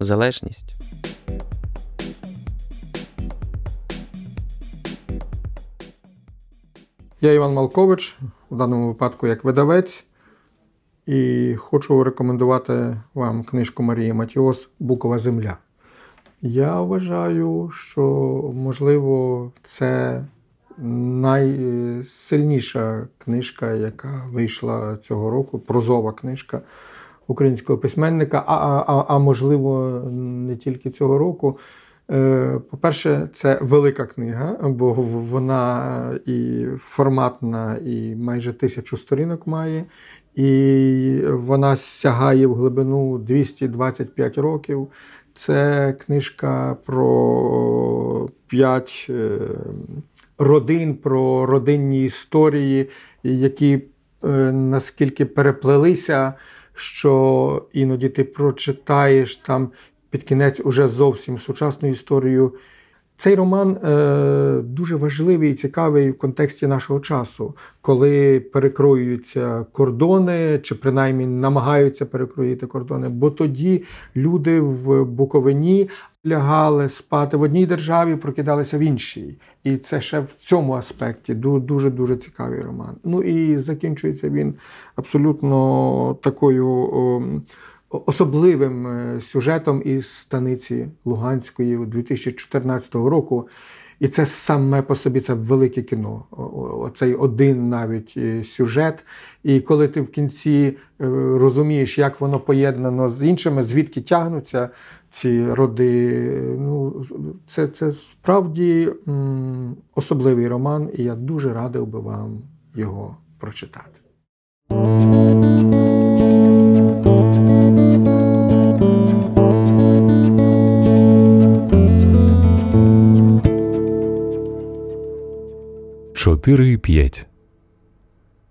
залежність. Я Іван Малкович, у даному випадку як видавець, і хочу рекомендувати вам книжку Марії Матіос Букова Земля. Я вважаю, що, можливо, це найсильніша книжка, яка вийшла цього року, прозова книжка українського письменника, а, а, а можливо, не тільки цього року. Е, по-перше, це велика книга, бо вона і форматна, і майже тисячу сторінок має, і вона сягає в глибину 225 років. Це книжка про п'ять е, родин, про родинні історії, які е, наскільки переплелися, що іноді ти прочитаєш там під кінець уже зовсім сучасну історію. Цей роман е, дуже важливий і цікавий в контексті нашого часу, коли перекроюються кордони, чи принаймні намагаються перекроїти кордони. Бо тоді люди в Буковині лягали спати в одній державі, прокидалися в іншій. І це ще в цьому аспекті дуже дуже цікавий роман. Ну і закінчується він абсолютно такою особливим е, сюжетом із станиці Луганської 2014 року. І це саме по собі це велике кіно. Оцей один навіть е, сюжет. І коли ти в кінці е, розумієш, як воно поєднано з іншими, звідки тягнуться ці роди, ну це це справді особливий роман, і я дуже радив би вам його прочитати. Чотири п'ять.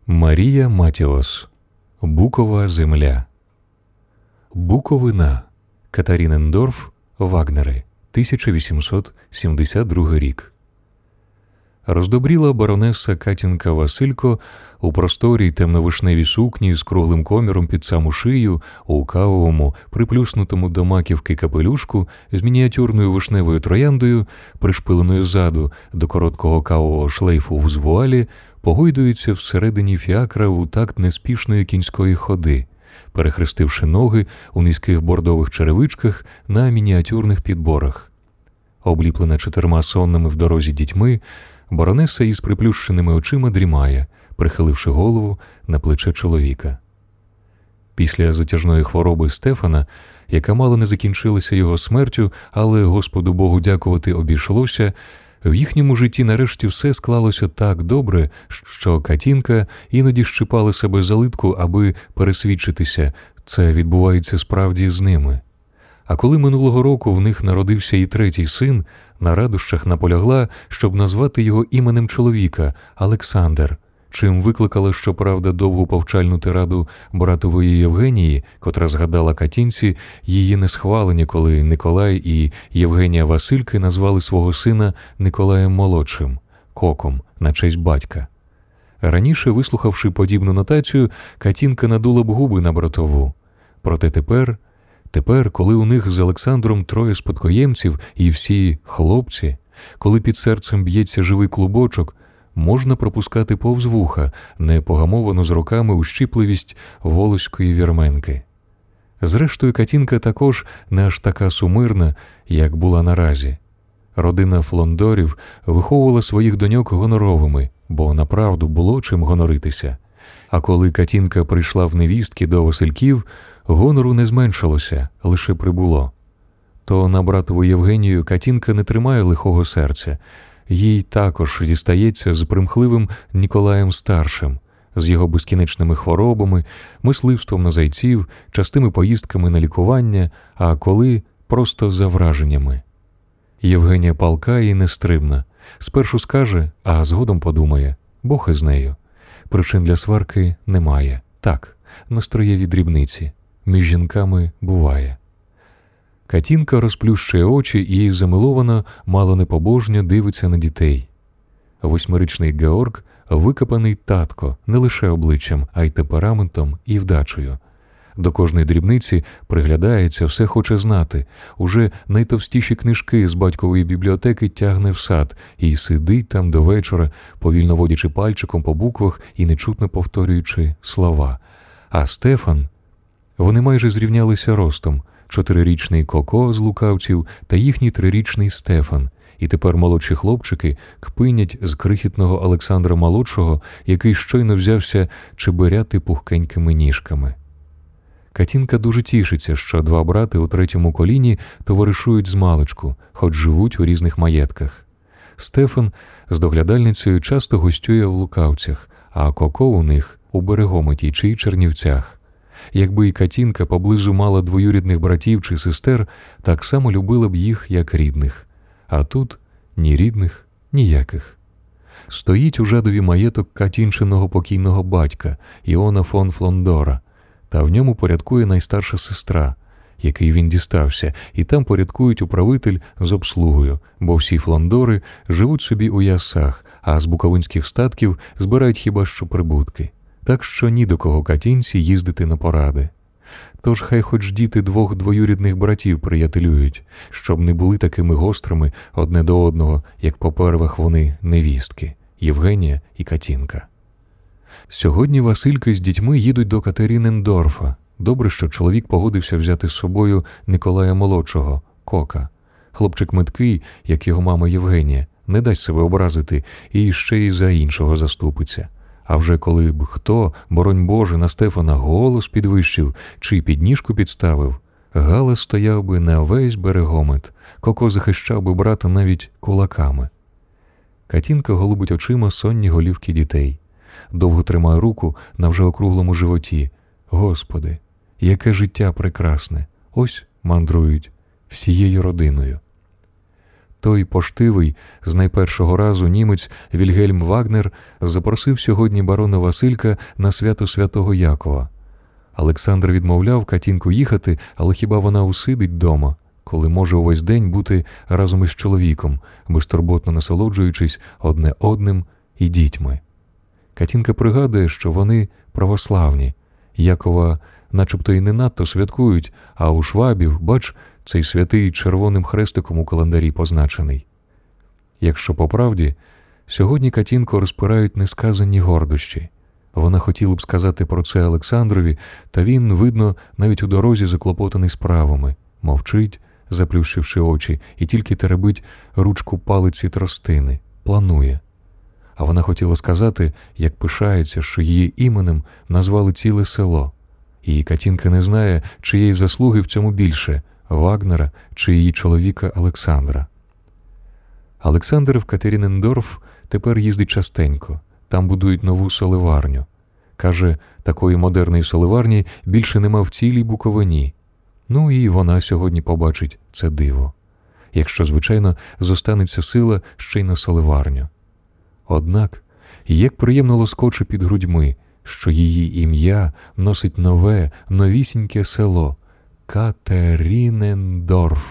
Марія Матіос Букова земля. Буковина Катарінендорф Вагнери 1872 рік. Роздобріла баронеса Катінка Василько у просторій темновишневій сукні з круглим коміром під саму шию, у кавовому, приплюснутому до маківки капелюшку з мініатюрною вишневою трояндою, пришпиленою ззаду до короткого кавового шлейфу в звуалі, погойдується всередині фіакра у такт неспішної кінської ходи, перехрестивши ноги у низьких бордових черевичках на мініатюрних підборах. Обліплена чотирма сонними в дорозі дітьми. Баронеса із приплющеними очима дрімає, прихиливши голову на плече чоловіка. Після затяжної хвороби Стефана, яка мало не закінчилася його смертю, але Господу Богу дякувати обійшлося, в їхньому житті нарешті все склалося так добре, що Катінка іноді щипала себе за литку, аби пересвідчитися, це відбувається справді з ними. А коли минулого року в них народився і третій син, на радощах наполягла, щоб назвати його іменем чоловіка Олександр, чим викликала, щоправда, довгу повчальну тираду братової Євгенії, котра згадала Катінці її несхвалення, коли Николай і Євгенія Васильки назвали свого сина Николаєм Молодшим, коком на честь батька. Раніше, вислухавши подібну нотацію, Катінка надула б губи на братову. Проте тепер. Тепер, коли у них з Олександром троє спадкоємців і всі хлопці, коли під серцем б'ється живий клубочок, можна пропускати повз вуха непогамовану з роками ущіпливість волоської вірменки. Зрештою, Катінка також не аж така сумирна, як була наразі. Родина Флондорів виховувала своїх доньок гоноровими, бо направду було чим гоноритися. А коли Катінка прийшла в невістки до Васильків, гонору не зменшилося, лише прибуло. То на братову Євгенію Катінка не тримає лихого серця, їй також дістається з примхливим Ніколаєм Старшим, з його безкінечними хворобами, мисливством на зайців, частими поїздками на лікування, а коли просто за враженнями. Євгенія палка і нестримна. Спершу скаже, а згодом подумає Бог із нею. Причин для сварки немає. Так, настроєві дрібниці. Між жінками буває. Катінка розплющує очі і замиловано, мало непобожньо дивиться на дітей. Восьмирічний Георг викопаний татко не лише обличчям, а й темпераментом і вдачею. До кожної дрібниці приглядається, все хоче знати. Уже найтовстіші книжки з батькової бібліотеки тягне в сад і сидить там до вечора, повільно водячи пальчиком по буквах і нечутно повторюючи слова. А Стефан вони майже зрівнялися ростом чотирирічний Коко з лукавців та їхній трирічний Стефан. І тепер молодші хлопчики кпинять з крихітного Олександра Молодшого, який щойно взявся чебиряти пухкенькими ніжками. Катінка дуже тішиться, що два брати у третьому коліні товаришують з маличку, хоч живуть у різних маєтках. Стефан з доглядальницею часто гостює в лукавцях, а Коко у них у берегометі чи Чернівцях. Якби і Катінка поблизу мала двоюрідних братів чи сестер, так само любила б їх як рідних. А тут ні рідних, ніяких. Стоїть у жадові маєток Катінчиного покійного батька Іона фон Флондора, та в ньому порядкує найстарша сестра, який він дістався, і там порядкують управитель з обслугою, бо всі флондори живуть собі у ясах, а з буковинських статків збирають хіба що прибутки. Так що ні до кого катінці їздити на поради. Тож хай хоч діти двох двоюрідних братів приятелюють, щоб не були такими гострими одне до одного, як попервах вони невістки Євгенія і Катінка. Сьогодні Васильки з дітьми їдуть до Катерінендорфа. Добре, що чоловік погодився взяти з собою Николая Молодшого, кока. Хлопчик меткий, як його мама Євгенія, не дасть себе образити і ще й за іншого заступиться. А вже коли б хто, боронь Боже, на Стефана голос підвищив чи підніжку підставив, Галас стояв би на весь берегомет, Коко захищав би брата навіть кулаками. Катінка голубить очима сонні голівки дітей, довго тримає руку на вже округлому животі. Господи, яке життя прекрасне! Ось мандрують всією родиною. Той поштивий з найпершого разу німець Вільгельм Вагнер запросив сьогодні барона Василька на свято святого Якова. Олександр відмовляв Катінку їхати, але хіба вона усидить дома, коли може увесь день бути разом із чоловіком, безтурботно насолоджуючись одне одним і дітьми. Катінка пригадує, що вони православні, Якова начебто і не надто святкують, а у швабів, бач, цей святий червоним хрестиком у календарі позначений. Якщо по правді, сьогодні Катінко розпирають несказані гордощі. Вона хотіла б сказати про це Олександрові, та він, видно, навіть у дорозі заклопотаний справами, мовчить, заплющивши очі, і тільки теребить ручку палиці тростини, планує. А вона хотіла сказати, як пишається, що її іменем назвали ціле село. І Катінка не знає, чиєї заслуги в цьому більше Вагнера чи її чоловіка Олександра. Олександр в Катерінендорф тепер їздить частенько, там будують нову соливарню. Каже, такої модерної соливарні більше нема в цілій Буковині. Ну і вона сьогодні побачить це диво. Якщо, звичайно, зостанеться сила ще й на соливарню. Однак, як приємно лоскоче під грудьми, що її ім'я носить нове, новісіньке село Катерінендорф.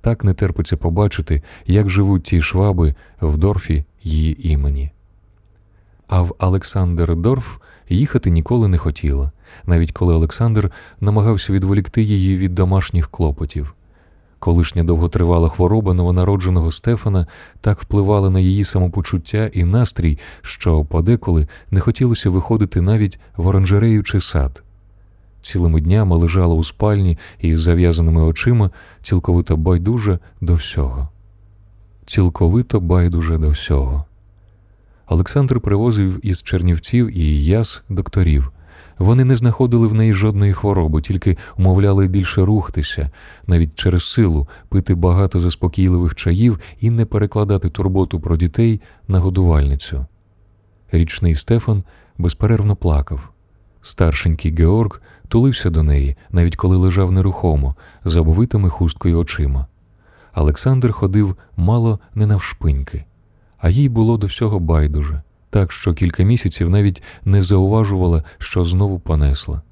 Так не терпиться побачити, як живуть ті шваби в дорфі її імені. А в Олександердорф їхати ніколи не хотіла, навіть коли Олександр намагався відволікти її від домашніх клопотів. Колишня довготривала хвороба новонародженого Стефана так впливала на її самопочуття і настрій, що подеколи не хотілося виходити навіть в оранжерею чи сад. Цілими днями лежала у спальні із зав'язаними очима, цілковито байдуже до всього. Цілковито байдуже до всього. Олександр привозив із Чернівців і яс докторів. Вони не знаходили в неї жодної хвороби, тільки умовляли більше рухатися, навіть через силу пити багато заспокійливих чаїв і не перекладати турботу про дітей на годувальницю. Річний Стефан безперервно плакав. Старшенький Георг тулився до неї, навіть коли лежав нерухомо, з обвитими хусткою очима. Олександр ходив мало не навшпиньки, а їй було до всього байдуже, так що кілька місяців навіть не зауважувала, що знову понесла.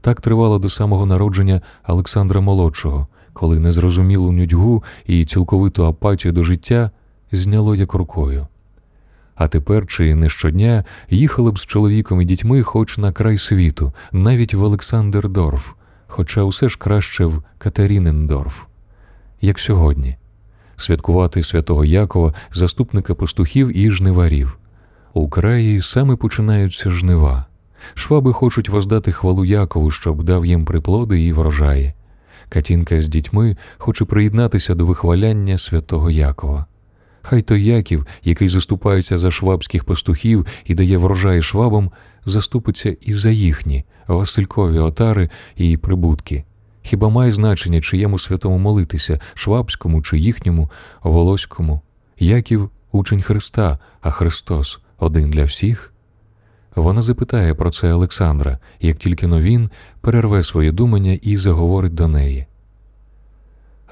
Так тривало до самого народження Олександра Молодшого, коли незрозумілу нудьгу і цілковиту апатію до життя зняло як рукою. А тепер чи не щодня їхали б з чоловіком і дітьми хоч на край світу, навіть в Олександрдорф, хоча усе ж краще в Катерінендорф, як сьогодні, святкувати святого Якова, заступника пастухів і жниварів. У краї саме починаються жнива. Шваби хочуть воздати хвалу Якову, щоб дав їм приплоди і врожаї. Катінка з дітьми хоче приєднатися до вихваляння святого Якова. Хай той Яків, який заступається за швабських пастухів і дає врожай швабам, заступиться і за їхні Василькові отари і прибутки. Хіба має значення, чиєму святому молитися, швабському чи їхньому, волоському? Яків учень Христа, а Христос один для всіх? Вона запитає про це Олександра, як тільки но він перерве своє думання і заговорить до неї.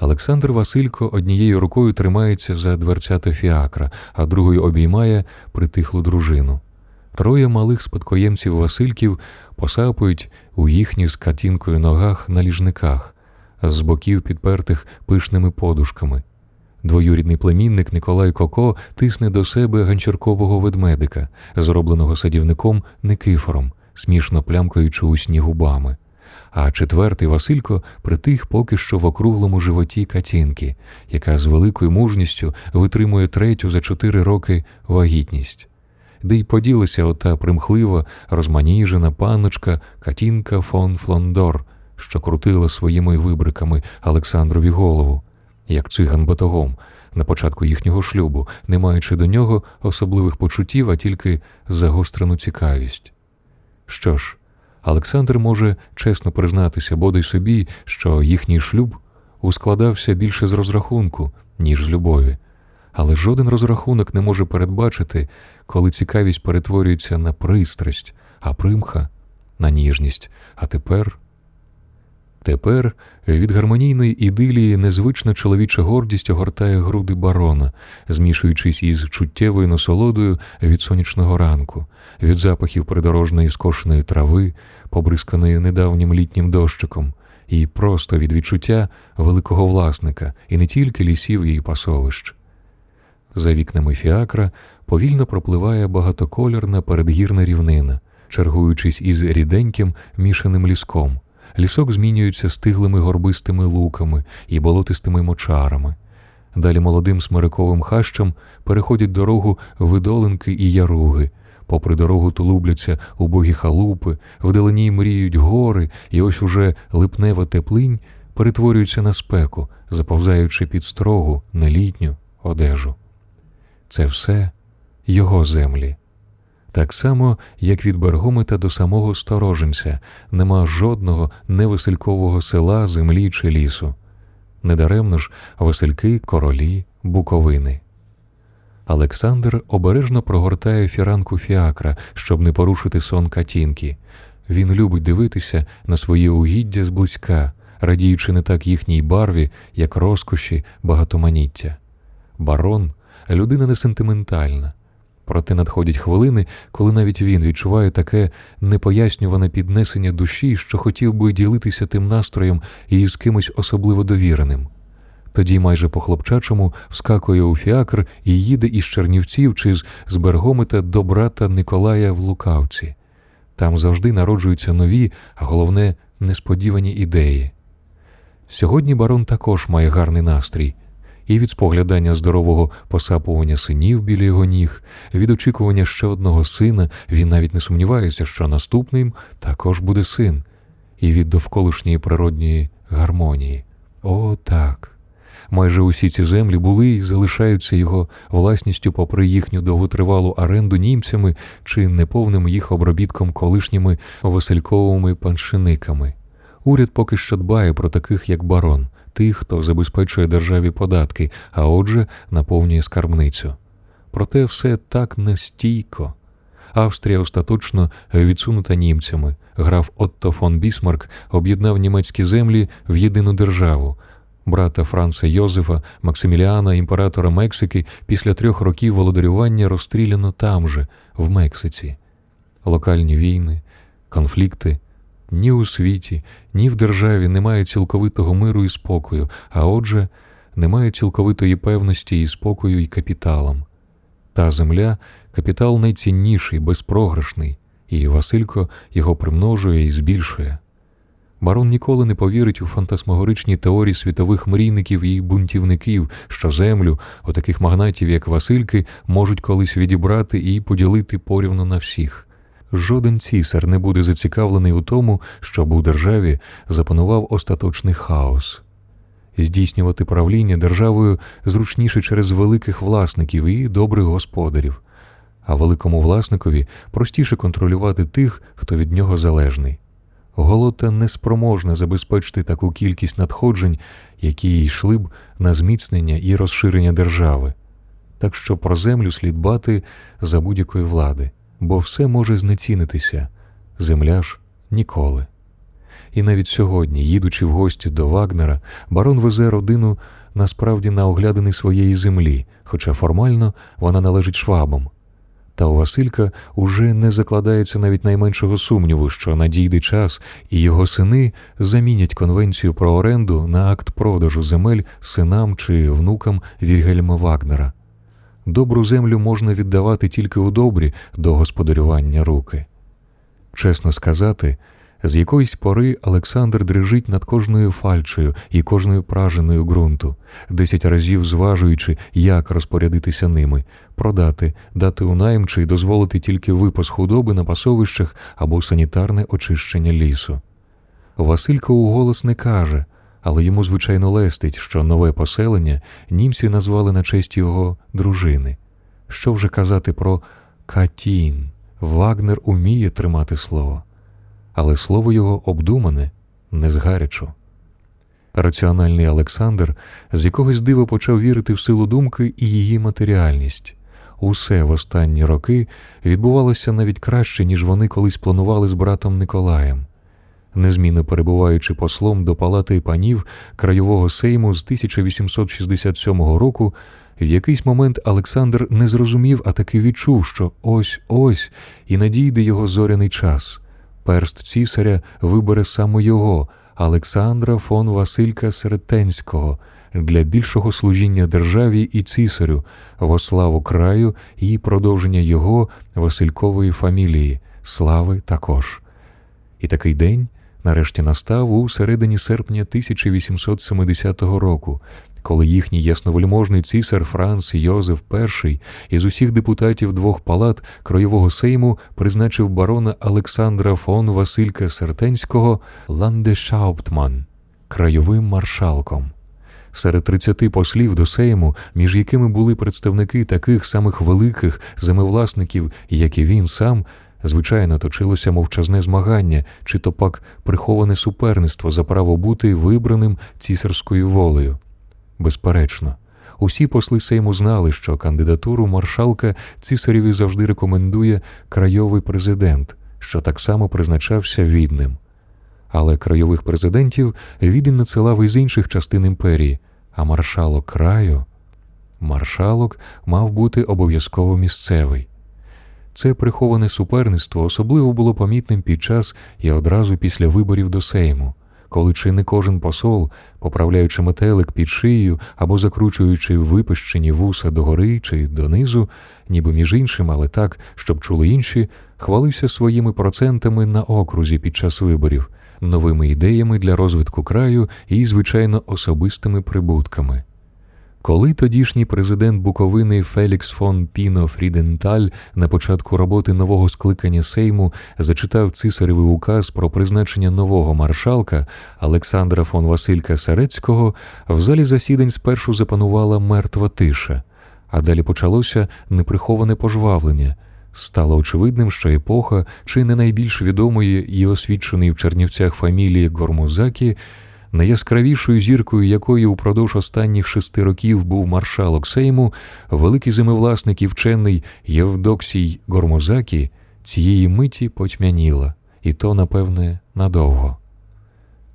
Олександр Василько однією рукою тримається за дверцята фіакра, а другою обіймає притихлу дружину. Троє малих спадкоємців Васильків посапують у їхніх з катінкою ногах на ліжниках, з боків підпертих пишними подушками. Двоюрідний племінник Николай Коко тисне до себе ганчаркового ведмедика, зробленого садівником Никифором, смішно плямкаючи у сні губами. А четвертий Василько притих поки що в округлому животі Катінки, яка з великою мужністю витримує третю за чотири роки вагітність. Де й поділася ота примхлива, розманіжена панночка Катінка фон Флондор, що крутила своїми вибриками Олександрові голову, як циган батогом на початку їхнього шлюбу, не маючи до нього особливих почуттів, а тільки загострену цікавість. Що ж, Олександр може чесно признатися бодай собі, що їхній шлюб ускладався більше з розрахунку, ніж з любові, але жоден розрахунок не може передбачити, коли цікавість перетворюється на пристрасть, а примха на ніжність. А тепер. Тепер від гармонійної ідилії незвична чоловіча гордість огортає груди барона, змішуючись із чуттєвою насолодою від сонячного ранку, від запахів придорожної скошеної трави, побризканої недавнім літнім дощиком, і просто від відчуття великого власника і не тільки лісів і пасовищ. За вікнами фіакра повільно пропливає багатокольорна передгірна рівнина, чергуючись із ріденьким мішаним ліском. Лісок змінюється стиглими горбистими луками і болотистими мочарами. Далі молодим смириковим хащам переходять дорогу видолинки і яруги. Попри дорогу тулубляться убогі халупи, вдалині мріють гори, і ось уже липнева теплинь перетворюється на спеку, заповзаючи під строгу, нелітню одежу. Це все його землі. Так само, як від Бергомита до самого Стороженця нема жодного невеселькового села, землі чи лісу. Недаремно ж весельки, королі, буковини. Олександр обережно прогортає фіранку фіакра, щоб не порушити сон катінки. Він любить дивитися на свої угіддя зблизька, радіючи не так їхній барві, як розкоші, багатоманіття. Барон людина не сентиментальна. Проте надходять хвилини, коли навіть він відчуває таке непояснюване піднесення душі, що хотів би ділитися тим настроєм і з кимось особливо довіреним. Тоді майже по хлопчачому вскакує у фіакр і їде із Чернівців чи з Бергомета до брата Николая в Лукавці. Там завжди народжуються нові, а головне, несподівані ідеї. Сьогодні барон також має гарний настрій і від споглядання здорового посапування синів біля його ніг, від очікування ще одного сина, він навіть не сумнівається, що наступним також буде син, і від довколишньої природньої гармонії. О, так! Майже усі ці землі були і залишаються його власністю, попри їхню довготривалу оренду німцями чи неповним їх обробітком колишніми васильковими паншиниками. Уряд поки що дбає про таких, як барон, тих, хто забезпечує державі податки, а отже, наповнює скарбницю. Проте все так нестійко. Австрія остаточно відсунута німцями. Граф Отто фон Бісмарк об'єднав німецькі землі в єдину державу. Брата Франца Йозефа, Максиміліана, імператора Мексики, після трьох років володарювання розстріляно там же, в Мексиці. Локальні війни, конфлікти. Ні у світі, ні в державі немає цілковитого миру і спокою, а отже, немає цілковитої певності і спокою і капіталам. Та земля капітал найцінніший, безпрограшний, і Василько його примножує і збільшує. Барон ніколи не повірить у фантасмагоричні теорії світових мрійників і бунтівників, що землю, отаких магнатів, як Васильки, можуть колись відібрати і поділити порівну на всіх. Жоден цісар не буде зацікавлений у тому, щоб у державі запанував остаточний хаос. Здійснювати правління державою зручніше через великих власників і добрих господарів, а великому власникові простіше контролювати тих, хто від нього залежний. Голота неспроможна забезпечити таку кількість надходжень, які йшли б на зміцнення і розширення держави. Так що про землю слід бати за будь-якої влади, бо все може знецінитися, земля ж ніколи. І навіть сьогодні, їдучи в гості до Вагнера, барон везе родину насправді на оглядини своєї землі, хоча формально вона належить швабам. Та у Василька уже не закладається навіть найменшого сумніву, що надійде час, і його сини замінять конвенцію про оренду на акт продажу земель синам чи внукам Вільгельма Вагнера. Добру землю можна віддавати тільки у добрі до господарювання руки. Чесно сказати, з якоїсь пори Олександр дрижить над кожною фальчею і кожною праженою ґрунту, десять разів зважуючи, як розпорядитися ними, продати, дати у найм чи дозволити тільки випас худоби на пасовищах або санітарне очищення лісу. Василько уголос не каже, але йому звичайно лестить, що нове поселення німці назвали на честь його дружини. Що вже казати про Катін? Вагнер уміє тримати слово але слово його обдумане, не згарячу. Раціональний Олександр з якогось дива почав вірити в силу думки і її матеріальність. Усе в останні роки відбувалося навіть краще, ніж вони колись планували з братом Николаєм. Незмінно перебуваючи послом до палати панів краєвого сейму з 1867 року, в якийсь момент Олександр не зрозумів, а таки відчув, що ось ось і надійде його зоряний час перст цісаря вибере саме його, Олександра фон Василька Серетенського, для більшого служіння державі і цісарю, во славу краю і продовження його Василькової фамілії, слави також. І такий день нарешті настав у середині серпня 1870 року, коли їхній ясновельможний цісар Франц Йозеф І із усіх депутатів двох палат Краєвого сейму призначив барона Олександра фон Василька Сертенського ландешауптман краєвим маршалком. Серед 30 послів до Сейму, між якими були представники таких самих великих землевласників, як і він сам, звичайно, точилося мовчазне змагання, чи то пак приховане суперництво за право бути вибраним цісарською волею. Безперечно, усі посли Сейму знали, що кандидатуру маршалка цісареві завжди рекомендує крайовий президент, що так само призначався відним. Але крайових президентів відень надсилав із інших частин імперії, а маршалок краю маршалок мав бути обов'язково місцевий. Це приховане суперництво особливо було помітним під час і одразу після виборів до Сейму коли чи не кожен посол, поправляючи метелик під шию або закручуючи випищені вуса догори чи донизу, ніби між іншим, але так, щоб чули інші, хвалився своїми процентами на окрузі під час виборів, новими ідеями для розвитку краю і, звичайно, особистими прибутками. Коли тодішній президент Буковини Фелікс фон Піно Фріденталь на початку роботи нового скликання Сейму зачитав цисаревий указ про призначення нового маршалка Олександра фон Василька Сарецького, в залі засідань спершу запанувала мертва тиша, а далі почалося неприховане пожвавлення. Стало очевидним, що епоха, чи не найбільш відомої і освіченої в Чернівцях фамілії Гормозакі, найяскравішою зіркою якої упродовж останніх шести років був маршалок Сейму, великий землевласник і вчений Євдоксій Гормозакі, цієї миті потьмяніла, і то, напевне, надовго.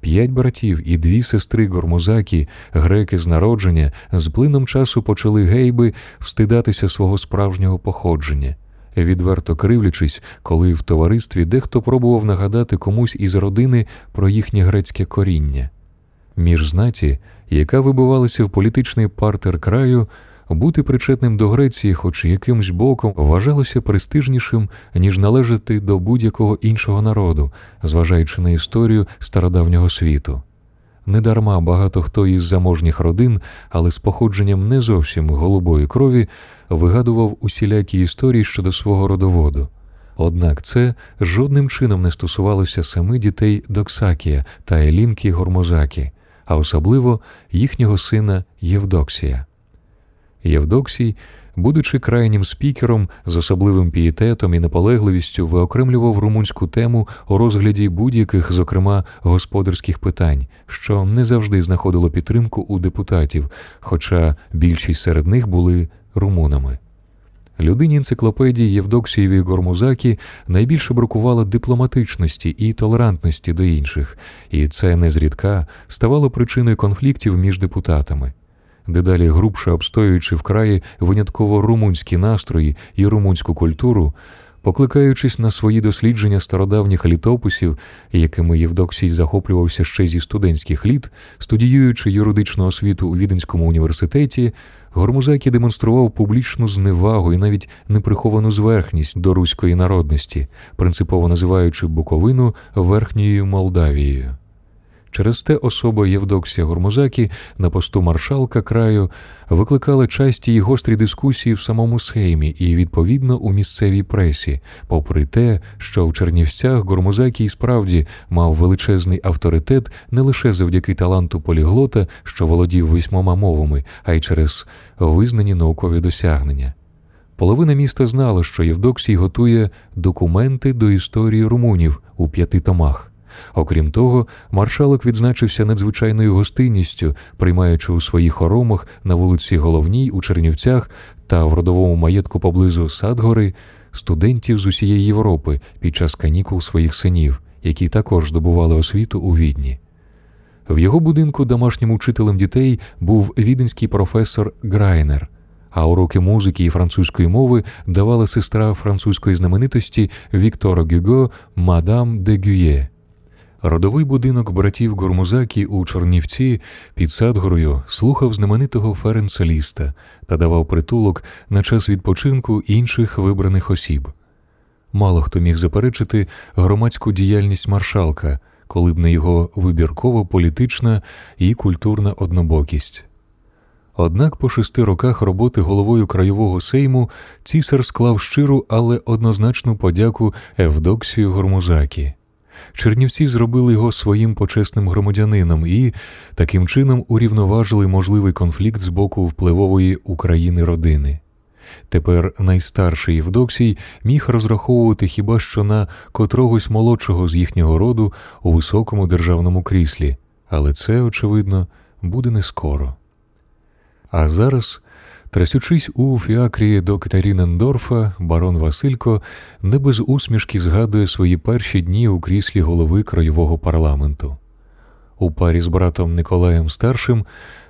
П'ять братів і дві сестри гормозакі, греки з народження, з плином часу почали гейби встидатися свого справжнього походження, відверто кривлячись, коли в товаристві дехто пробував нагадати комусь із родини про їхнє грецьке коріння. Між знаті, яка вибивалася в політичний партер краю, бути причетним до Греції, хоч якимсь боком, вважалося престижнішим, ніж належати до будь-якого іншого народу, зважаючи на історію стародавнього світу. Недарма багато хто із заможніх родин, але з походженням не зовсім голубої крові, вигадував усілякі історії щодо свого родоводу. Однак це жодним чином не стосувалося саме дітей Доксакія та Елінки Гормозакі, а особливо їхнього сина Євдоксія. Євдоксій, будучи крайнім спікером з особливим пієтетом і наполегливістю, виокремлював румунську тему у розгляді будь-яких, зокрема господарських питань, що не завжди знаходило підтримку у депутатів, хоча більшість серед них були румунами. Людині енциклопедії Євдоксієві Гормузакі найбільше бракувало дипломатичності і толерантності до інших, і це незрідка ставало причиною конфліктів між депутатами. Дедалі грубше обстоюючи вкраї винятково румунські настрої і румунську культуру, покликаючись на свої дослідження стародавніх літописів, якими Євдоксій захоплювався ще зі студентських літ, студіюючи юридичну освіту у Віденському університеті, Гормузакі демонстрував публічну зневагу і навіть неприховану зверхність до руської народності, принципово називаючи Буковину Верхньою Молдавією. Через те особа Євдоксія Гормозакі на посту маршалка краю викликала часті й гострі дискусії в самому Сеймі і, відповідно, у місцевій пресі, попри те, що в Чернівцях Гормозакі справді мав величезний авторитет не лише завдяки таланту поліглота, що володів вісьмома мовами, а й через визнані наукові досягнення. Половина міста знала, що Євдоксій готує документи до історії румунів у п'яти томах. Окрім того, маршалок відзначився надзвичайною гостинністю, приймаючи у своїх хоромах на вулиці Головній у Чернівцях та в родовому маєтку поблизу Садгори студентів з усієї Європи під час канікул своїх синів, які також здобували освіту у відні. В його будинку домашнім учителем дітей був віденський професор Грайнер. А уроки музики і французької мови давала сестра французької знаменитості Віктора Гюго Мадам де Гює. Родовий будинок братів Гормузакі у Чорнівці під Садгорою слухав знаменитого Ференца Ліста та давав притулок на час відпочинку інших вибраних осіб. Мало хто міг заперечити громадську діяльність маршалка, коли б не його вибіркова політична і культурна однобокість. Однак по шести роках роботи головою краєвого сейму цісар склав щиру, але однозначну подяку Евдоксію Гормузакі. Чернівці зробили його своїм почесним громадянином і таким чином урівноважили можливий конфлікт з боку впливової України родини. Тепер найстарший Євдоксій міг розраховувати хіба що на котрогось молодшого з їхнього роду у високому державному кріслі, але це, очевидно, буде не скоро. А зараз Трясючись у фіакрі до Катерінендорфа, барон Василько не без усмішки згадує свої перші дні у кріслі голови краєвого парламенту. У парі з братом Николаєм Старшим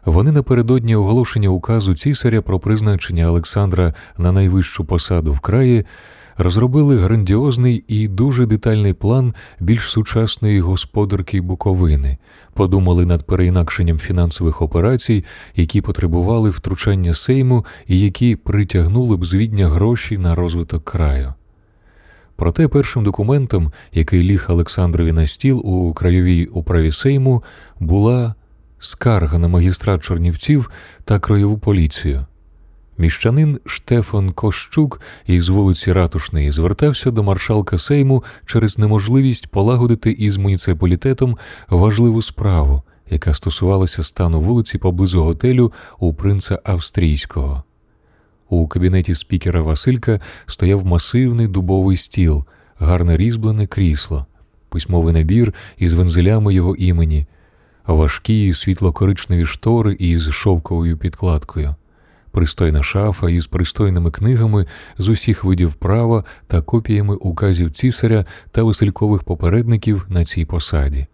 вони напередодні оголошення указу цісаря про призначення Олександра на найвищу посаду в краї розробили грандіозний і дуже детальний план більш сучасної господарки Буковини, подумали над переінакшенням фінансових операцій, які потребували втручання Сейму і які притягнули б з відня гроші на розвиток краю. Проте першим документом, який ліг Олександрові на стіл у краєвій управі Сейму, була скарга на магістрат Чорнівців та краєву поліцію. Міщанин Штефан Кощук із вулиці Ратушної звертався до маршалка Сейму через неможливість полагодити із муніципалітетом важливу справу, яка стосувалася стану вулиці поблизу готелю у принца Австрійського. У кабінеті спікера Василька стояв масивний дубовий стіл, гарне різьблене крісло, письмовий набір із вензелями його імені, важкі світло-коричневі штори із шовковою підкладкою пристойна шафа із пристойними книгами з усіх видів права та копіями указів цісаря та василькових попередників на цій посаді.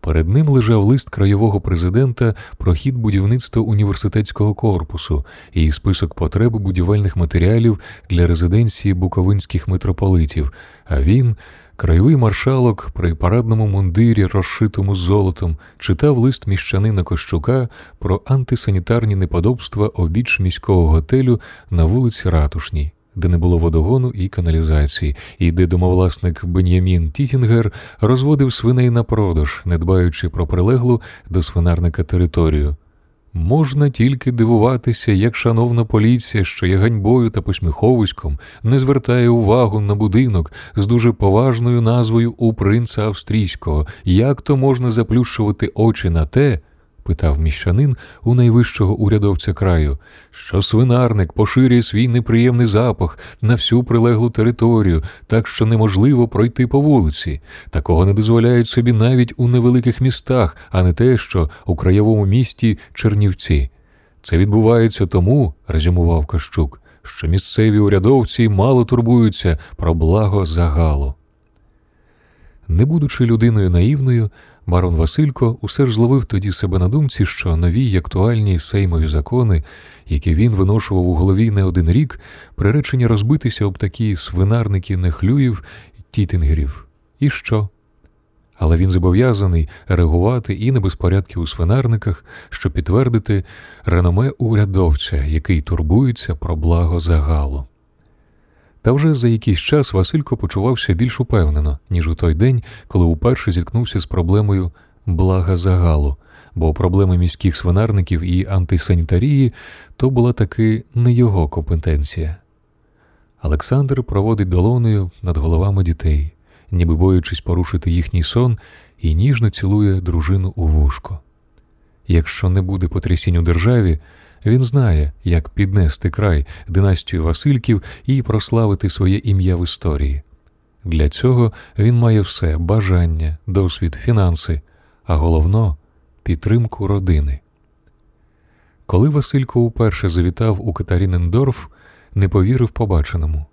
Перед ним лежав лист краєвого президента про хід будівництва університетського корпусу і список потреб будівельних матеріалів для резиденції буковинських митрополитів, а він, краєвий маршалок при парадному мундирі, розшитому золотом, читав лист міщанина Кощука про антисанітарні неподобства обіч міського готелю на вулиці Ратушній де не було водогону і каналізації, і де домовласник Бен'ямін Тітінгер розводив свиней на продаж, не дбаючи про прилеглу до свинарника територію. Можна тільки дивуватися, як шановна поліція, що є ганьбою та посміховиськом, не звертає увагу на будинок з дуже поважною назвою у принца австрійського, як то можна заплющувати очі на те, питав міщанин у найвищого урядовця краю, що свинарник поширює свій неприємний запах на всю прилеглу територію, так що неможливо пройти по вулиці. Такого не дозволяють собі навіть у невеликих містах, а не те, що у краєвому місті Чернівці. Це відбувається тому, резюмував Кащук, що місцеві урядовці мало турбуються про благо загалу. Не будучи людиною наївною, Барон Василько усе ж зловив тоді себе на думці, що нові й актуальні сеймові закони, які він виношував у голові не один рік, приречені розбитися об такі свинарники нехлюїв тітингерів. І що? Але він зобов'язаний реагувати і на безпорядки у свинарниках, щоб підтвердити реноме урядовця, який турбується про благо загалу. Та вже за якийсь час Василько почувався більш упевнено, ніж у той день, коли уперше зіткнувся з проблемою блага загалу, бо проблеми міських свинарників і антисанітарії то була таки не його компетенція. Олександр проводить долоною над головами дітей, ніби боючись порушити їхній сон, і ніжно цілує дружину у вушко. Якщо не буде потрясінь у державі, він знає, як піднести край династію Васильків і прославити своє ім'я в історії. Для цього він має все бажання, досвід, фінанси, а головно підтримку родини. Коли Василько уперше завітав у Катарінендорф, не повірив побаченому.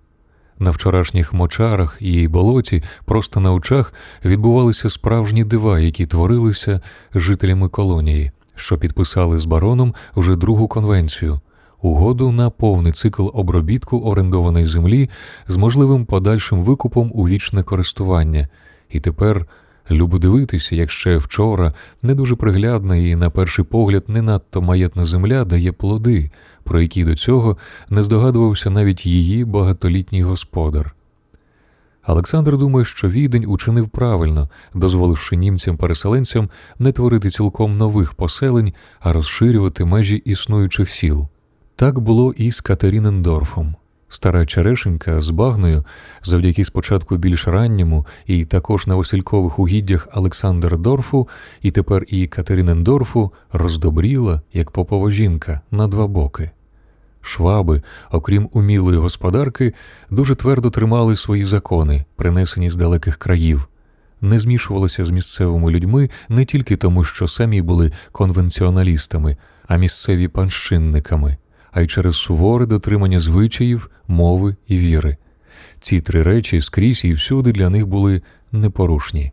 На вчорашніх мочарах і болоті просто на очах відбувалися справжні дива, які творилися жителями колонії що підписали з бароном вже другу конвенцію, угоду на повний цикл обробітку орендованої землі з можливим подальшим викупом у вічне користування, і тепер. Любо дивитися, як ще вчора не дуже приглядна і, на перший погляд, не надто маєтна земля дає плоди, про які до цього не здогадувався навіть її багатолітній господар. Олександр думає, що відень учинив правильно, дозволивши німцям-переселенцям не творити цілком нових поселень, а розширювати межі існуючих сіл. Так було і з Катерінендорфом. Стара Черешенька з багною, завдяки спочатку більш ранньому, і також на Василькових угіддях Олександр-Дорфу, і тепер і Катеринендорфу роздобріла, як попова жінка, на два боки. Шваби, окрім умілої господарки, дуже твердо тримали свої закони, принесені з далеких країв, не змішувалися з місцевими людьми не тільки тому, що самі були конвенціоналістами, а місцеві панщинниками, а й через суворе дотримання звичаїв, мови і віри. Ці три речі скрізь і всюди для них були непорушні.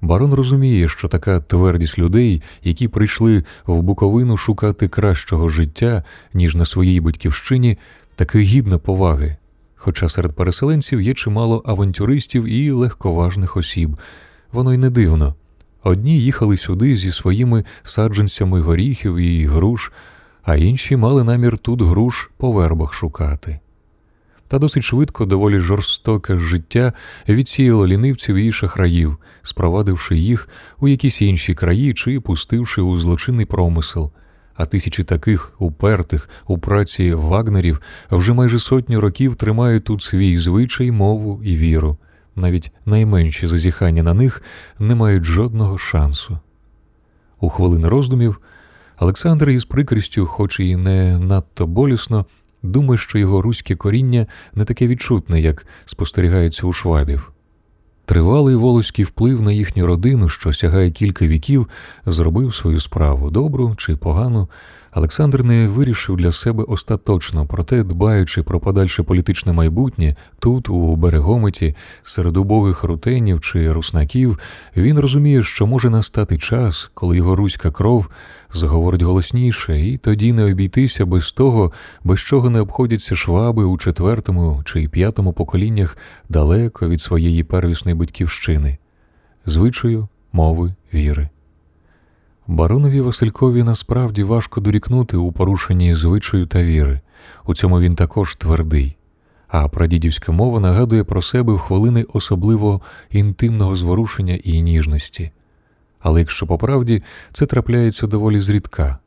Барон розуміє, що така твердість людей, які прийшли в Буковину шукати кращого життя, ніж на своїй батьківщині, таки гідна поваги. Хоча серед переселенців є чимало авантюристів і легковажних осіб, воно й не дивно. Одні їхали сюди зі своїми саджанцями горіхів і груш, а інші мали намір тут груш по вербах шукати. Та досить швидко доволі жорстоке життя відсіяло лінивців і шахраїв, спровадивши їх у якісь інші краї чи пустивши у злочинний промисел. А тисячі таких упертих у праці вагнерів вже майже сотню років тримають тут свій звичай, мову і віру. Навіть найменші зазіхання на них не мають жодного шансу. У хвилини роздумів Олександр із прикрістю, хоч і не надто болісно, думає, що його руське коріння не таке відчутне, як спостерігається у швабів. Тривалий волоський вплив на їхню родину, що сягає кілька віків, зробив свою справу добру чи погану, Олександр не вирішив для себе остаточно, проте, дбаючи про подальше політичне майбутнє, тут, у берегометі, серед убогих рутенів чи руснаків, він розуміє, що може настати час, коли його руська кров заговорить голосніше, і тоді не обійтися без того, без чого не обходяться шваби у четвертому чи п'ятому поколіннях далеко від своєї первісної батьківщини, звичаю, мови, віри. Баронові Василькові насправді важко дорікнути у порушенні звичаю та віри. У цьому він також твердий. А прадідівська мова нагадує про себе в хвилини особливо інтимного зворушення і ніжності. Але якщо по правді це трапляється доволі зрідка,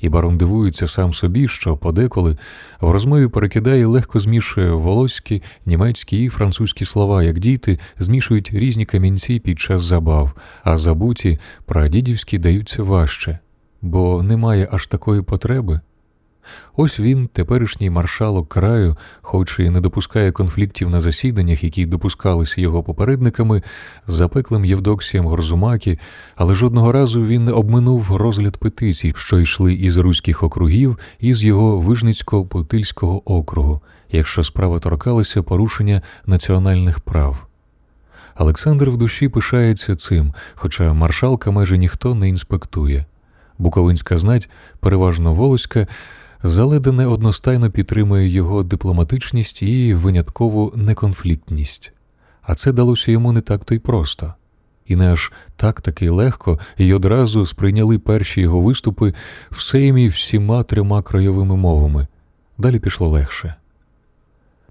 і барон дивується сам собі, що подеколи в розмові перекидає легко змішує волоські, німецькі і французькі слова, як діти змішують різні камінці під час забав, а забуті прадідівські даються важче, бо немає аж такої потреби. Ось він, теперішній маршалок краю, хоч і не допускає конфліктів на засіданнях, які допускалися його попередниками, з запеклим Євдоксієм Горзумакі, але жодного разу він не обминув розгляд петицій, що йшли із руських округів і з його вижницького потильського округу, якщо справа торкалася порушення національних прав. Олександр в душі пишається цим, хоча маршалка майже ніхто не інспектує. Буковинська знать, переважно волоська, заледене одностайно підтримує його дипломатичність і виняткову неконфліктність. А це далося йому не так то й просто. І не аж так таки легко і одразу сприйняли перші його виступи в сеймі всіма трьома краєвими мовами. Далі пішло легше.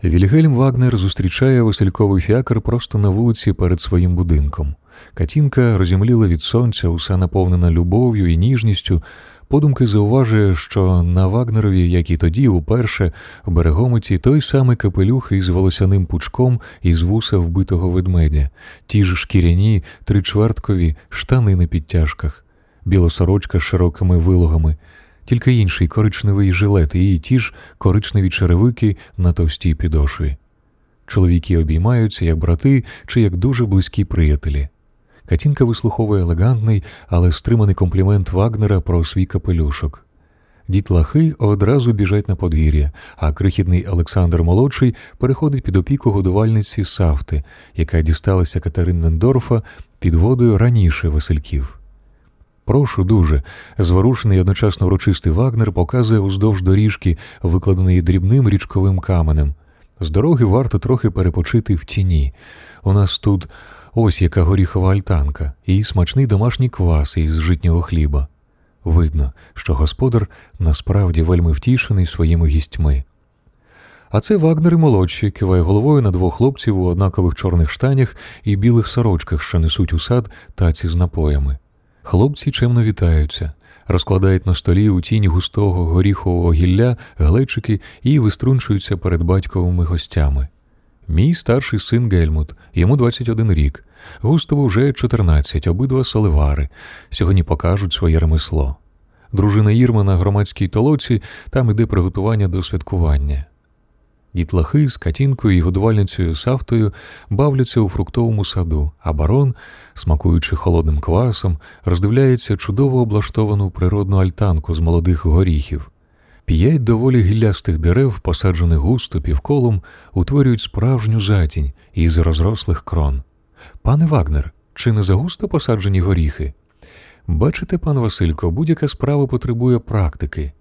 Вільгельм Вагнер зустрічає Васильковий фіакр просто на вулиці перед своїм будинком. Катінка розімліла від сонця, усе наповнена любов'ю і ніжністю, Подумки зауважує, що на Вагнерові, як і тоді, уперше в берегометі той самий капелюх із волосяним пучком із вуса вбитого ведмедя, ті ж шкіряні, тричверткові, штани на підтяжках, білосорочка з широкими вилогами, тільки інший коричневий жилет і ті ж коричневі черевики на товстій підошві. Чоловіки обіймаються як брати чи як дуже близькі приятелі. Катінка вислуховує елегантний, але стриманий комплімент Вагнера про свій капелюшок. Дітлахи одразу біжать на подвір'я, а крихітний Олександр Молодший переходить під опіку годувальниці Савти, яка дісталася Катеринендорфа під водою раніше Васильків. Прошу дуже, зворушений одночасно урочистий Вагнер показує уздовж доріжки, викладеної дрібним річковим каменем. З дороги варто трохи перепочити в тіні. У нас тут Ось яка горіхова альтанка і смачний домашній квас із житнього хліба. Видно, що господар насправді вельми втішений своїми гістьми. А це Вагнери молодші киває головою на двох хлопців у однакових чорних штанях і білих сорочках, що несуть у сад таці з напоями. Хлопці чемно вітаються, розкладають на столі у тіні густого горіхового гілля глечики і виструнчуються перед батьковими гостями. Мій старший син Гельмут, йому 21 рік. Густаву вже 14, обидва соливари. Сьогодні покажуть своє ремесло. Дружина Ірма на громадській толоці, там іде приготування до святкування. Дітлахи з катінкою і годувальницею Савтою бавляться у фруктовому саду, а барон, смакуючи холодним квасом, роздивляється чудово облаштовану природну альтанку з молодих горіхів. П'ять доволі гіллястих дерев, посаджених густо півколом, утворюють справжню затінь із розрослих крон. Пане Вагнер, чи не загусто посаджені горіхи? Бачите, пан Василько, будь-яка справа потребує практики.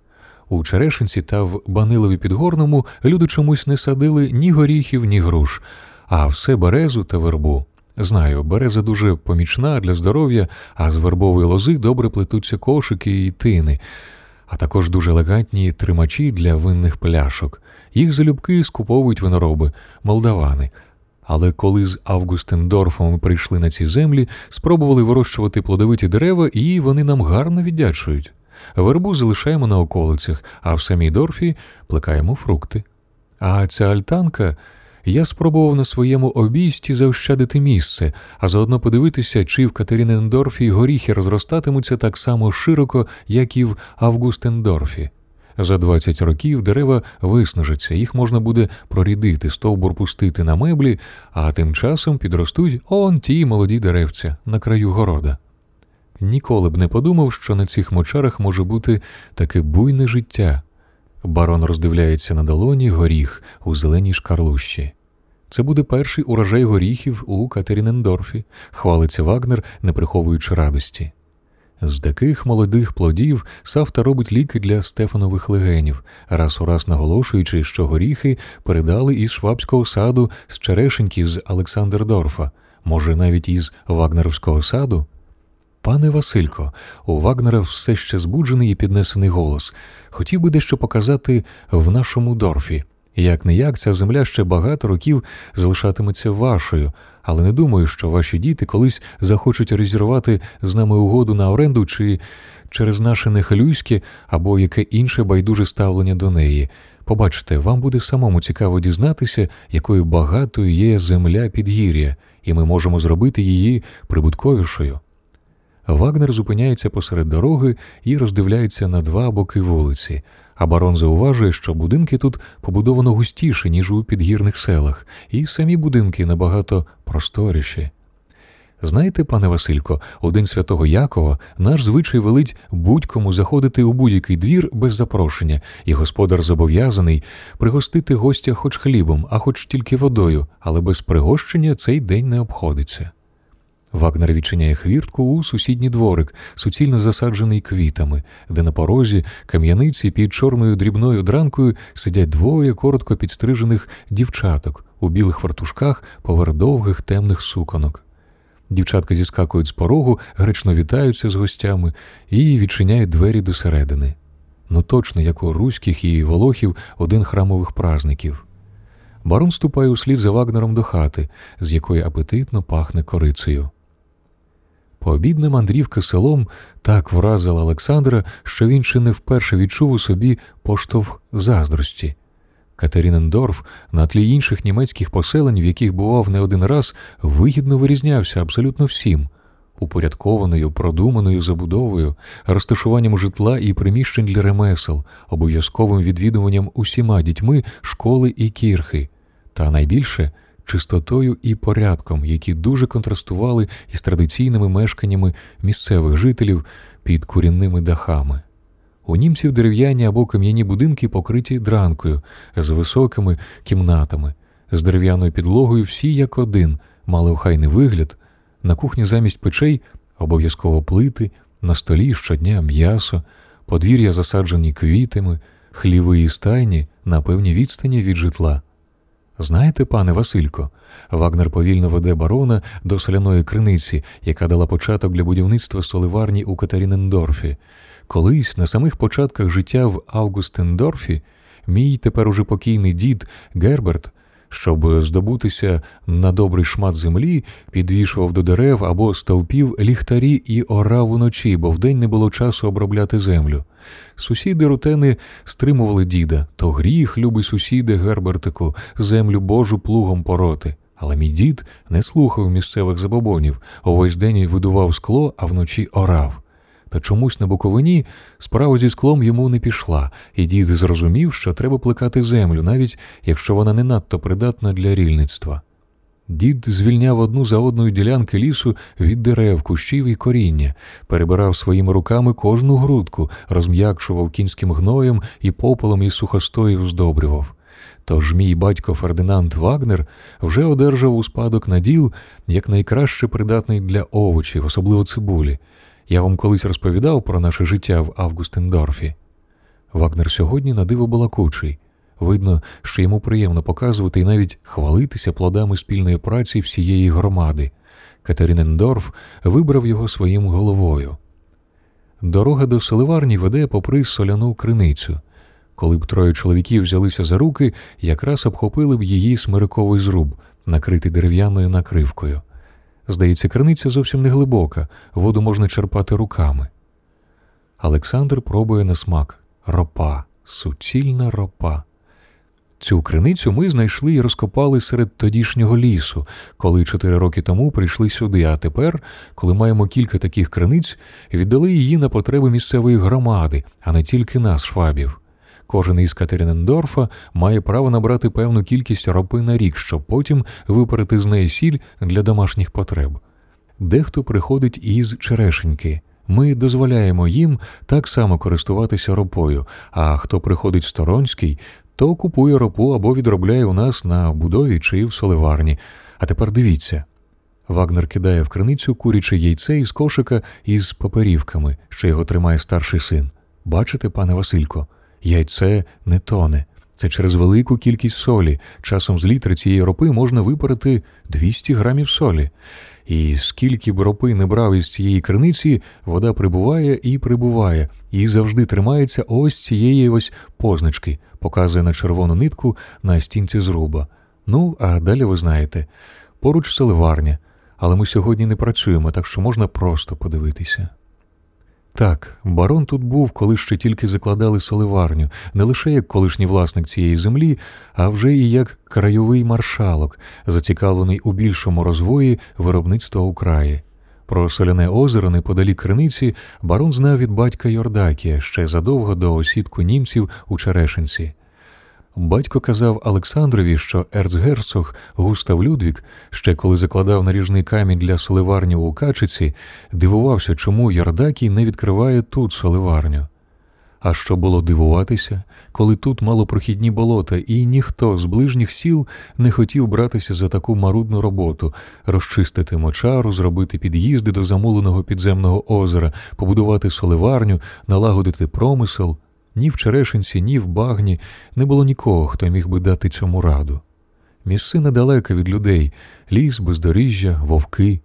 У Черешинці та в Банилові Підгорному люди чомусь не садили ні горіхів, ні груш, а все березу та вербу. Знаю, береза дуже помічна для здоров'я, а з вербової лози добре плетуться кошики і тини а також дуже елегантні тримачі для винних пляшок. Їх залюбки скуповують винороби, молдавани. Але коли з Августендорфом прийшли на ці землі, спробували вирощувати плодовиті дерева, і вони нам гарно віддячують. Вербу залишаємо на околицях, а в самій дорфі плекаємо фрукти. А ця альтанка я спробував на своєму обійсті заощадити місце, а заодно подивитися, чи в Катеринендорфі горіхи розростатимуться так само широко, як і в Августендорфі. За 20 років дерева виснажаться, їх можна буде прорідити, стовбур пустити на меблі, а тим часом підростуть он ті молоді деревця на краю города. Ніколи б не подумав, що на цих мочарах може бути таке буйне життя. Барон роздивляється на долоні горіх у зеленій шкарлущі. Це буде перший урожай горіхів у Катерінендорфі, хвалиться Вагнер, не приховуючи радості. З таких молодих плодів Савта робить ліки для стефанових легенів, раз у раз наголошуючи, що горіхи передали із швабського саду з черешеньки з Олександердорфа, може, навіть із Вагнеровського саду. Пане Василько, у Вагнера все ще збуджений і піднесений голос. Хотів би дещо показати в нашому дорфі. Як не як, ця земля ще багато років залишатиметься вашою, але не думаю, що ваші діти колись захочуть розірвати з нами угоду на оренду чи через наше нехалюйське або яке інше байдуже ставлення до неї. Побачите, вам буде самому цікаво дізнатися, якою багатою є земля підгір'я, і ми можемо зробити її прибутковішою. Вагнер зупиняється посеред дороги і роздивляється на два боки вулиці, а барон зауважує, що будинки тут побудовано густіше, ніж у підгірних селах, і самі будинки набагато просторіші. Знаєте, пане Василько, у день святого Якова наш звичай велить будь-кому заходити у будь-який двір без запрошення, і господар зобов'язаний пригостити гостя хоч хлібом, а хоч тільки водою, але без пригощення цей день не обходиться. Вагнер відчиняє хвіртку у сусідній дворик, суцільно засаджений квітами, де на порозі кам'яниці під чорною дрібною дранкою сидять двоє коротко підстрижених дівчаток у білих фартушках поверх довгих темних суконок. Дівчатка зіскакують з порогу, гречно вітаються з гостями і відчиняють двері досередини. Ну точно, як у руських і волохів один храмових празників. Барон ступає услід за Вагнером до хати, з якої апетитно пахне корицею. Пообідна мандрівка селом так вразила Олександра, що він ще не вперше відчув у собі поштовх заздрості. Катерінендорф на тлі інших німецьких поселень, в яких бував не один раз, вигідно вирізнявся абсолютно всім упорядкованою, продуманою забудовою, розташуванням житла і приміщень для ремесел, обов'язковим відвідуванням усіма дітьми школи і кірхи, та найбільше чистотою і порядком, які дуже контрастували із традиційними мешканнями місцевих жителів під курінними дахами. У німців дерев'яні або кам'яні будинки покриті дранкою з високими кімнатами, з дерев'яною підлогою всі як один, мали охайний вигляд, на кухні замість печей обов'язково плити, на столі щодня м'ясо, подвір'я засаджені квітами, хліви і стайні на певній відстані від житла. Знаєте, пане Василько, Вагнер повільно веде барона до соляної криниці, яка дала початок для будівництва соливарні у Катерінендорфі. Колись на самих початках життя в Августендорфі мій тепер уже покійний дід Герберт, щоб здобутися на добрий шмат землі, підвішував до дерев або стовпів ліхтарі і орав уночі, бо вдень не було часу обробляти землю. Сусіди рутени стримували діда то гріх, любий сусіди Гербертику, землю Божу плугом пороти. Але мій дід не слухав місцевих забобонів, увесь день видував скло, а вночі орав. Та чомусь на Буковині справа зі склом йому не пішла, і дід зрозумів, що треба плекати землю, навіть якщо вона не надто придатна для рільництва. Дід звільняв одну за одною ділянки лісу від дерев, кущів і коріння, перебирав своїми руками кожну грудку, розм'якшував кінським гноєм і попелом із сухостоїв здобрював. Тож мій батько Фердинанд Вагнер вже одержав у спадок наділ як найкраще придатний для овочів, особливо цибулі. Я вам колись розповідав про наше життя в Августендорфі. Вагнер сьогодні на диво балакучий. Видно, що йому приємно показувати і навіть хвалитися плодами спільної праці всієї громади. Катеринендорф вибрав його своїм головою. Дорога до соливарні веде попри соляну криницю. Коли б троє чоловіків взялися за руки, якраз обхопили б її смириковий зруб, накритий дерев'яною накривкою. Здається, криниця зовсім не глибока, воду можна черпати руками. Олександр пробує на смак ропа, суцільна ропа. Цю криницю ми знайшли і розкопали серед тодішнього лісу, коли чотири роки тому прийшли сюди, а тепер, коли маємо кілька таких криниць, віддали її на потреби місцевої громади, а не тільки нас, швабів. Кожен із Катеринендорфа має право набрати певну кількість ропи на рік, щоб потім випарити з неї сіль для домашніх потреб. Дехто приходить із черешеньки. Ми дозволяємо їм так само користуватися ропою, а хто приходить сторонський, то купує ропу або відробляє у нас на будові чи в соливарні. А тепер дивіться. Вагнер кидає в криницю куряче яйце із кошика із паперівками, що його тримає старший син. Бачите, пане Василько, яйце не тоне. Це через велику кількість солі. Часом з літри цієї ропи можна випарити 200 грамів солі. І скільки б ропи не брав із цієї криниці, вода прибуває і прибуває, і завжди тримається ось цієї ось позначки, показує на червону нитку на стінці зруба. Ну, а далі ви знаєте, поруч соливарня, але ми сьогодні не працюємо, так що можна просто подивитися. Так, барон тут був, коли ще тільки закладали соливарню, не лише як колишній власник цієї землі, а вже і як краєвий маршалок, зацікавлений у більшому розвої виробництва у краї. Про соляне озеро неподалік криниці барон знав від батька Йордакія ще задовго до осідку німців у Черешенці. Батько казав Олександрові, що ерцгерцог Густав Людвік, ще коли закладав наріжний камінь для соливарні у Качиці, дивувався, чому Ярдакій не відкриває тут соливарню. А що було дивуватися, коли тут малопрохідні болота, і ніхто з ближніх сіл не хотів братися за таку марудну роботу розчистити мочару, зробити під'їзди до замуленого підземного озера, побудувати соливарню, налагодити промисел. Ні в Черешинці, ні в багні не було нікого, хто міг би дати цьому раду. Місцина далека від людей, ліс, бездоріжжя, вовки.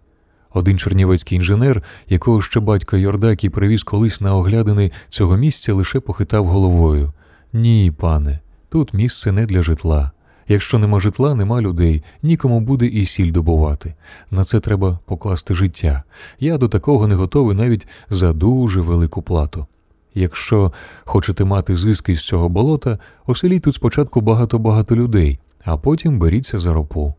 Один чернівецький інженер, якого ще батько Йордакій привіз колись на оглядини цього місця, лише похитав головою. Ні, пане, тут місце не для житла. Якщо нема житла, нема людей, нікому буде і сіль добувати. На це треба покласти життя. Я до такого не готовий навіть за дуже велику плату. Якщо хочете мати зиски з цього болота, оселіть тут спочатку багато-багато людей, а потім беріться за ропу.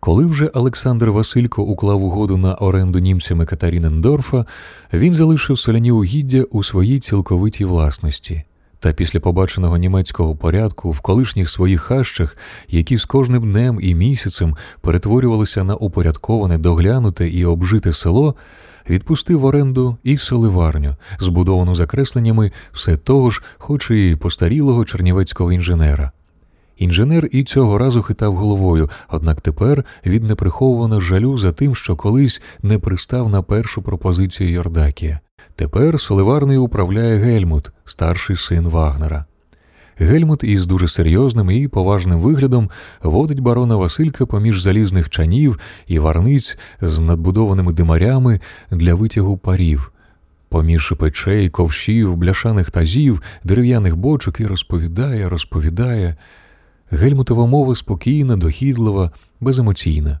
Коли вже Олександр Василько уклав угоду на оренду німцями Катарінендорфа, він залишив соляні угіддя у своїй цілковитій власності. Та після побаченого німецького порядку в колишніх своїх хащах, які з кожним днем і місяцем перетворювалися на упорядковане, доглянуте і обжите село, відпустив в оренду і соливарню, збудовану закресленнями все того ж, хоч і постарілого чернівецького інженера. Інженер і цього разу хитав головою, однак тепер від неприхованого жалю за тим, що колись не пристав на першу пропозицію Йордакія. Тепер соливарною управляє Гельмут, старший син Вагнера. Гельмут із дуже серйозним і поважним виглядом водить барона Василька поміж залізних чанів і варниць з надбудованими димарями для витягу парів, поміж печей, ковшів, бляшаних тазів, дерев'яних бочок і розповідає, розповідає. Гельмутова мова спокійна, дохідлива, беземоційна.